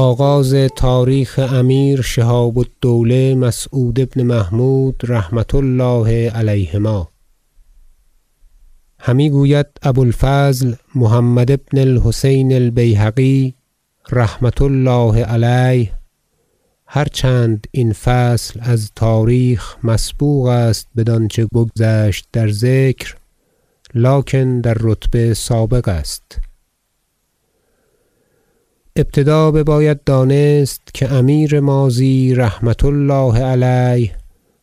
آغاز تاریخ امیر شهاب الدوله مسعود بن محمود رحمة الله علیهما. همی گوید ابو الفضل محمد بن الحسین البیهقی رحمة الله علیه هر چند این فصل از تاریخ مسبوق است بدانچه بگذشت در ذکر لکن در رتبه سابق است. ابتدا بباید دانست که امیر ماضی رحمة الله علیه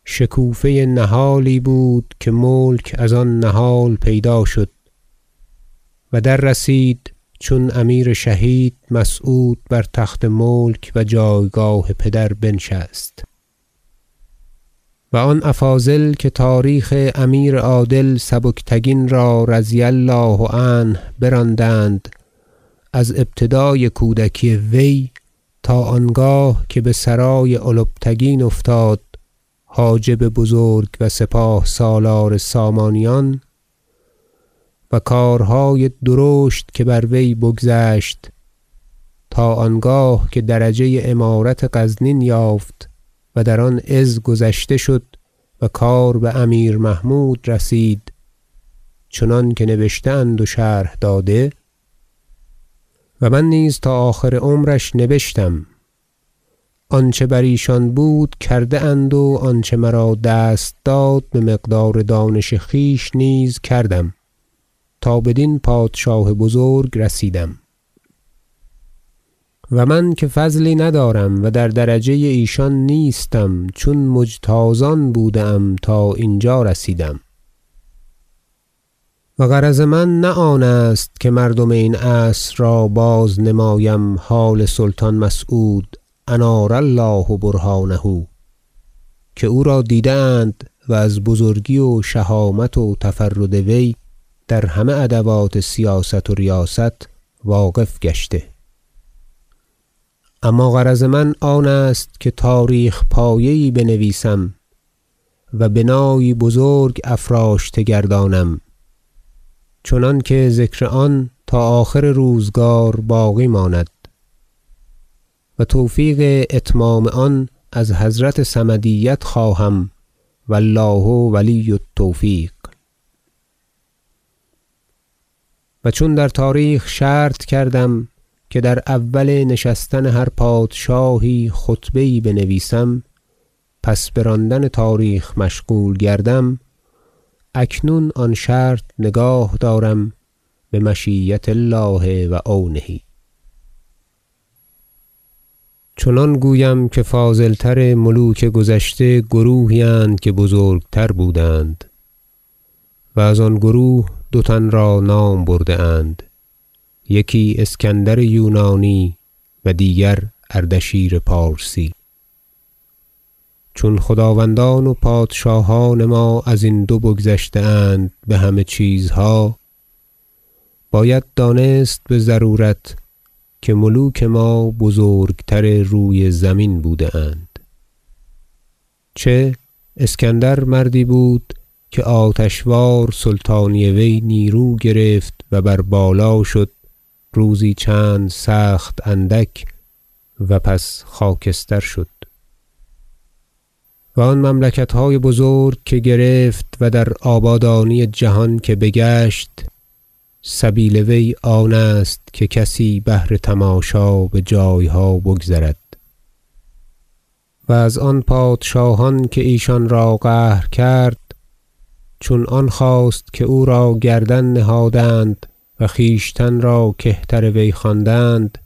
شکوفه نهالی بود که ملک از آن نهال پیدا شد و دررسید چون امیر شهید مسعود بر تخت ملک و جایگاه پدر بنشست و آن افاضل که تاریخ امیر عادل سبکتگین را رضی الله عنه براندند از ابتدای کودکی وی تا آنگاه که بسرای البتگین افتاد حاجب بزرگ و سپاه سالار سامانیان و کارهای درشت که بر وی بگذشت تا آنگاه که درجه امارت غزنین یافت و در آن عز گذشته شد و کار بامیر محمود رسید چنانکه نبشته اند و شرح داده و من نیز تا آخر عمرش نبشتم. آنچه بر ایشان بود کرده اند و آنچه مرا دست داد بمقدار دانش خویش نیز کردم. تا بدین پادشاه بزرگ رسیدم. و من که فضلی ندارم و در درجه ایشان نیستم چون مجتازان بوده ام تا اینجا رسیدم. و غرض من نه آن است که مردم این عصر را بازنمایم حال سلطان مسعود انار الله برهانه که او را دیده اند و از بزرگی و شهامت و تفرد وی در همه ادوات سیاست و ریاست واقف گشته. اما غرض من آن است که تاریخ پایه بنویسم و بنایی بزرگ افراشته گردانم. چنانکه ذکر آن تا آخر روزگار باقی ماند. و توفیق اتمام آن از حضرت صمدیت خواهم. و الله ولی التوفیق. و چون در تاریخ شرط کردم که در اول نشستن هر پادشاهی خطبه یی بنویسم پس براندن تاریخ مشغول گردم اکنون آن شرط نگاه دارم بمشیة الله و عونه چنان گویم که فاضل تر ملوک گذشته گروهی اند که بزرگتر بودند و از آن گروه دو تن را نام برده اند یکی اسکندر یونانی و دیگر اردشیر پارسی. چون خداوندان و پادشاهان ما ازین دو بگذشته اند بهمه چیزها باید دانست بضرورت که ملوک ما بزرگتر روی زمین بوده اند چه اسکندر مردی بود که آتشوار سلطانی وی نیرو گرفت و بر بالا شد روزی چند سخت اندک و پس خاکستر شد. و آن مملکتهای بزرگ که گرفت و در آبادانی جهان که بگشت سبیل وی آن است که کسی بهر تماشا بجایها بگذرد. و از آن پادشاهان که ایشان را قهر کرد چون آن خواست که او را گردن نهادند و خویشتن را کهتر وی خواندند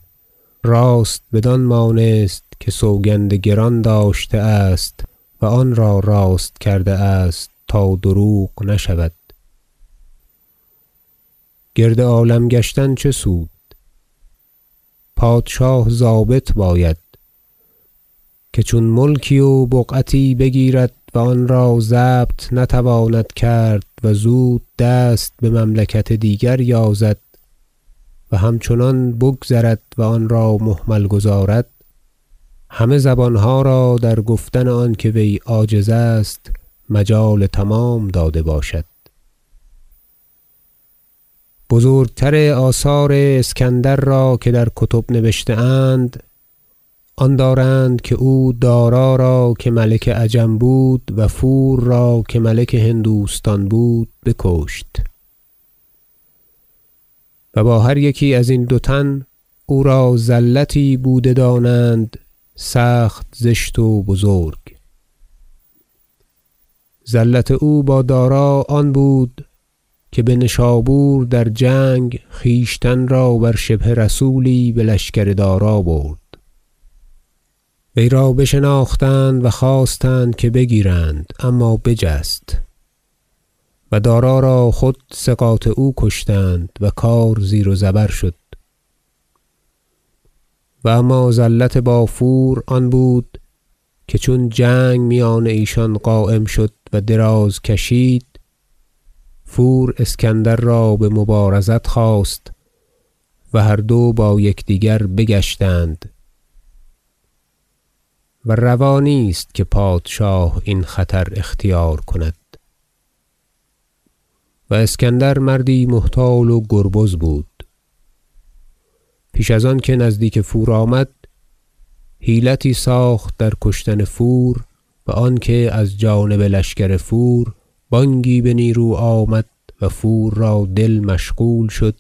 راست بدان مانست که سوگند گران داشته است. و آن را راست کرده است تا دروغ نشود. گرد عالم گشتن چه سود؟ پادشاه ضابط باید که چون ملکی و بقعتی بگیرد و آن را ضبط نتواند کرد و زود دست بمملکت دیگر یازد و همچنان بگذرد و آن را مهمل گذارد همه زبانها را در گفتن آنکه وی عاجز است مجال تمام داده باشد. بزرگتر آثار اسکندر را که در کتب نبشته اند آن دارند که او دارا را که ملک عجم بود و فور را که ملک هندوستان بود بکشت. و با هر یکی ازین دو تن او را زلتی بوده دانند سخت زشت و بزرگ. زلت او با دارا آن بود که بنشابور در جنگ خویشتن را بر شبه رسولی بلشکر دارا برد. وی را بشناختند و خواستند که بگیرند اما بجست. و دارا را خود ثقات او کشتند و کار زیر و زبر شد. و اما زلت با فور آن بود که چون جنگ میان ایشان قایم شد و دراز کشید فور اسکندر را بمبارزت خواست و هر دو با یکدیگر بگشتند. و روا نیست که پادشاه این خطر اختیار کند. و اسکندر مردی محتال و گربز بود. پیش از آنکه نزدیک فور آمد حیلتی ساخت در کشتن فور و آنکه از جانب لشکر فور بانگی به نیرو آمد و فور را دل مشغول شد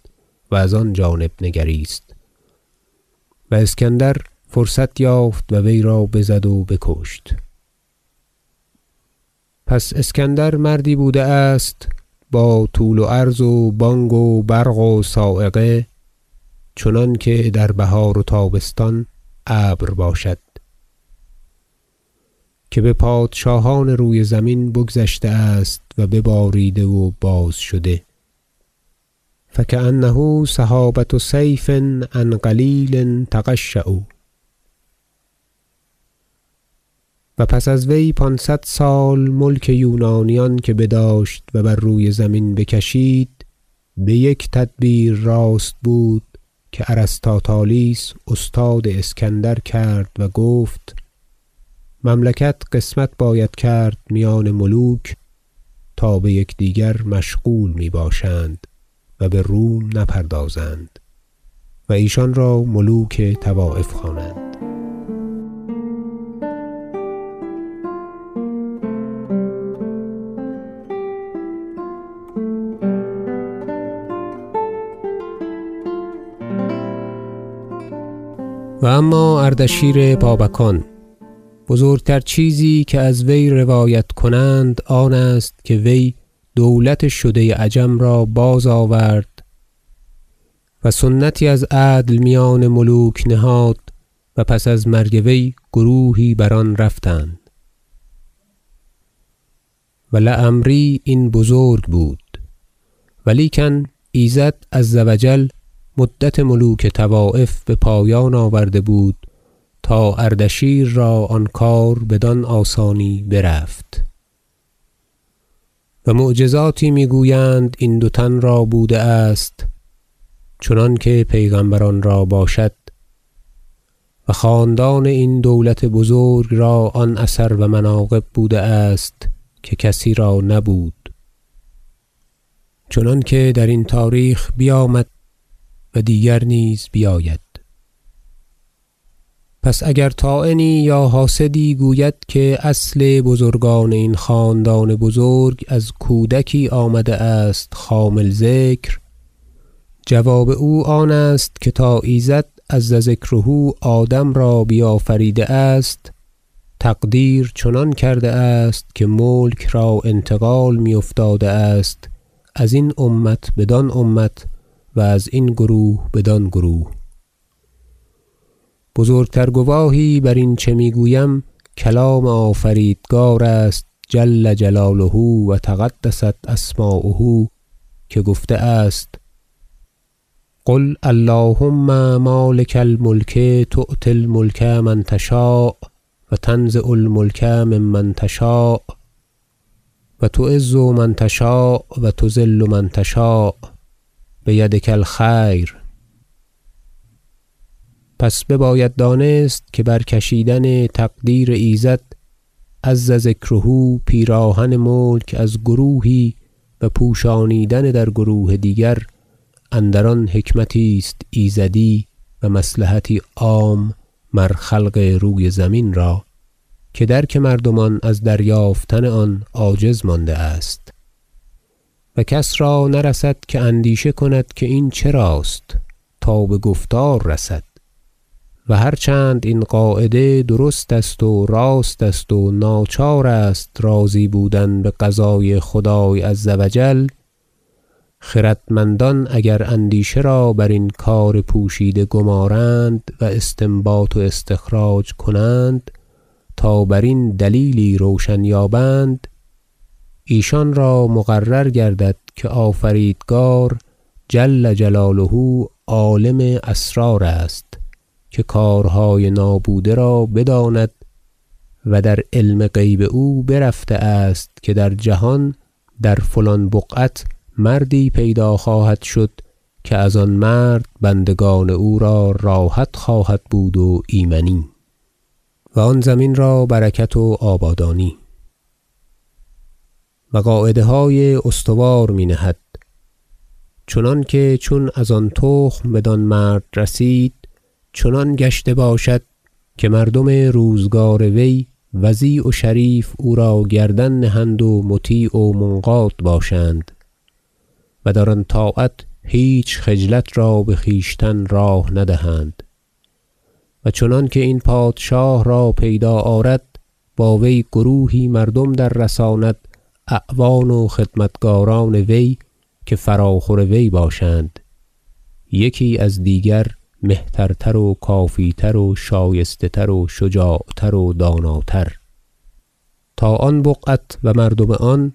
و از آن جانب نگریست. و اسکندر فرصت یافت و وی را بزد و بکشت. پس اسکندر مردی بوده است با طول و عرض و بانگ و برق و صاعقه چنانکه در بهار و تابستان ابر باشد. که به پادشاهان روی زمین بگذشته است و بباریده و باز شده. فکأنه سحابة صیف عن قلیل تقشع و پس از وی پانصد سال ملک یونانیان که بداشت و بر روی زمین بکشید بیک تدبیر راست بود که ارسطاطالیس استاد اسکندر کرد و گفت مملکت قسمت باید کرد میان ملوک تا بیکدیگر مشغول می‌باشند و به روم نپردازند و ایشان را ملوک طوایف خوانند. و اما اردشیر بابکان بزرگتر چیزی که از وی روایت کنند آن است که وی دولت شده عجم را بازآورد و سنتی از عدل میان ملوک نهاد و پس از مرگ وی گروهی بر آن رفتند. و لعمری این بزرگ بود. ولیکن ایزد عز و جل مدت ملوک طوایف بپایان آورده بود تا اردشیر را آن کار بدان آسانی برفت. و معجزاتی می‌گویند این دو تن را بوده است چنانکه پیغمبران را باشد. و خاندان این دولت بزرگ را آن اثر و مناقب بوده است که کسی را نبود. چنانکه درین تاریخ بیامد و دیگر نیز بیاید. پس اگر طاعنی یا حاسدی گوید که اصل بزرگان این خاندان بزرگ از کودکی آمده است خامل ذکر جواب او آن است که تا ایزد عز ذکره آدم را بیافریده است تقدیر چنان کرده است که ملک را انتقال میافتاده است ازین امت بدان امت و ازین گروه بدان گروه. بزرگتر گواهی برین چه می‌گویم کلام آفریدگار است جل جلاله و تقدست اسماؤه که گفته است قل اللهم مالک الملک تؤتی الملک من تشاء و تنزع الملک ممن تشاء و تعز من تشاء و تذل من تشاء. بیدک الخیر. پس بباید دانست که بر کشیدن تقدیر ایزد عز ذکره پیراهن ملک از گروهی و پوشانیدن در گروه دیگر اندر آن حکمتی است ایزدی و مصلحتی عام مر خلق روی زمین را که درک مردمان از دریافتن آن عاجز مانده است. و کس را نرسد که اندیشه کند که این چراست تا بگفتار رسد و هر چند این قاعده درست است و راست است و ناچار است راضی بودن بقضای خدای عز و جل خردمندان اگر اندیشه را برین کار پوشیده گمارند و استنباط و استخراج کنند تا برین دلیلی روشن یابند ایشان را مقرر گردد که آفریدگار جل جلاله عالم اسرار است که کارهای نابوده را بداند و در علم غیب او برفته است که در جهان در فلان بقعت مردی پیدا خواهد شد که از آن مرد بندگان او را راحت خواهد بود و ایمنی و آن زمین را برکت و آبادانی. و قاعده های استوار می نهد چنانکه چون از آن تخم بدان مرد رسید چنان گشته باشد که مردم روزگار وی وضیع و شریف او را گردن نهند و مطیع و منقاد باشند و در آن طاعت هیچ خجلت را بخویشتن راه ندهند و چنانکه این پادشاه را پیدا آرد با وی گروهی مردم در رساند اعوان و خدمتگاران وی که فراخور وی باشند. یکی از دیگر مهترتر و کافی تر و شایسته تر و شجاع تر و داناتر. تا آن بقعت و مردم آن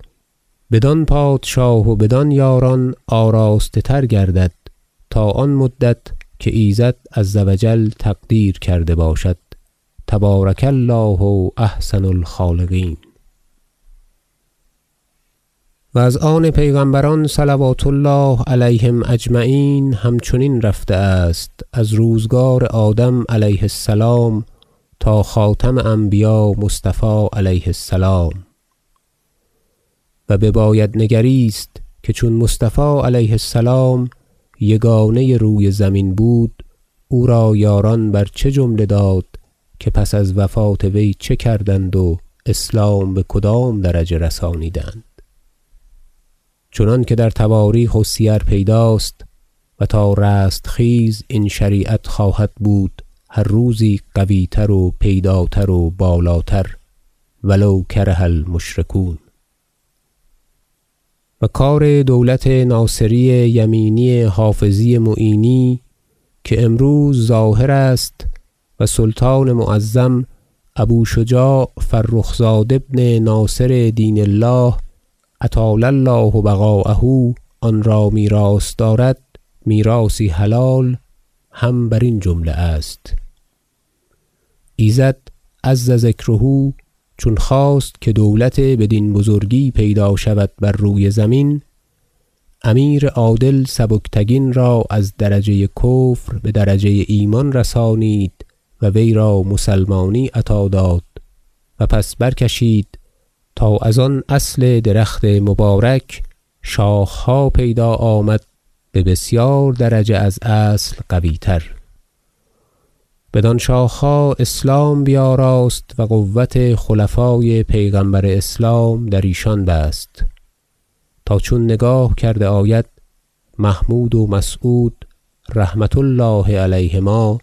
بدان پادشاه و بدان یاران آراسته تر گردد تا آن مدت که ایزد عز و جل تقدیر کرده باشد. تبارک الله احسن الخالقین. و از آن پیغمبران صلوات الله علیهم اجمعین همچنین رفته است از روزگار آدم علیه السلام تا خاتم انبیا مصطفی علیه السلام. و بباید نگریست که چون مصطفی علیه السلام یگانه روی زمین بود او را یاران بر چه جمله داد که پس از وفات وی چه کردند و اسلام بکدام درجه رسانیدند؟ چنانکه در تواریخ و سیر پیداست و تا رستخیز این شریعت خواهد بود هر روزی قویتر و پیداتر و بالاتر و لو کره المشرکون. و کار دولت ناصری یمینی حافظی معینی که امروز ظاهر است و سلطان معظم ابو شجاع فرخ زاد ابن ناصر دین الله اطال الله بقاءه آن را میراث دارد میراثی حلال هم برین جمله است. ایزد عز ذکره چون خواست که دولت بدین بزرگی پیدا شود بر روی زمین امیر عادل سبکتگین را از درجه کفر بدرجه ایمان رسانید و وی را مسلمانی عطا داد و پس برکشید تا از آن اصل درخت مبارک شاخها پیدا آمد ببسیار درجه از اصل قویتر. بدان شاخها اسلام بیاراست و قوة خلفای پیغمبر اسلام در ایشان بست. تا چون نگاه کرده آید محمود و مسعود رحمة الله علیهما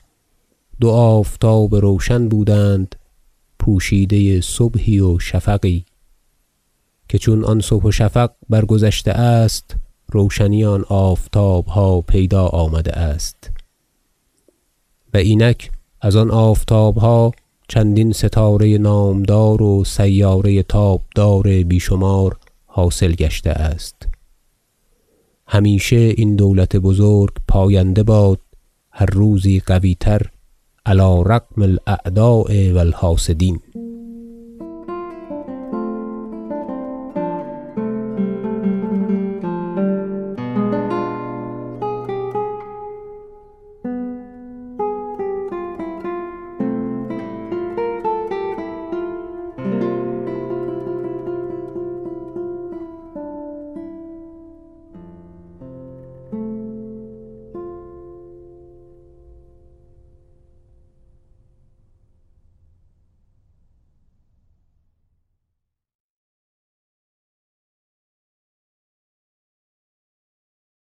دو آفتاب روشن بودند پوشیده صبحی و شفقی. که چون آن صبح و شفق برگذشته است روشنی آن آفتابها پیدا آمده است. و اینک از آن آفتابها چندین ستاره نامدار و سیاره تابدار بی شمار حاصل گشته است. همیشه این دولت بزرگ پاینده باد هر روزی قویتر علی رغم الاعداء و الحاسدین.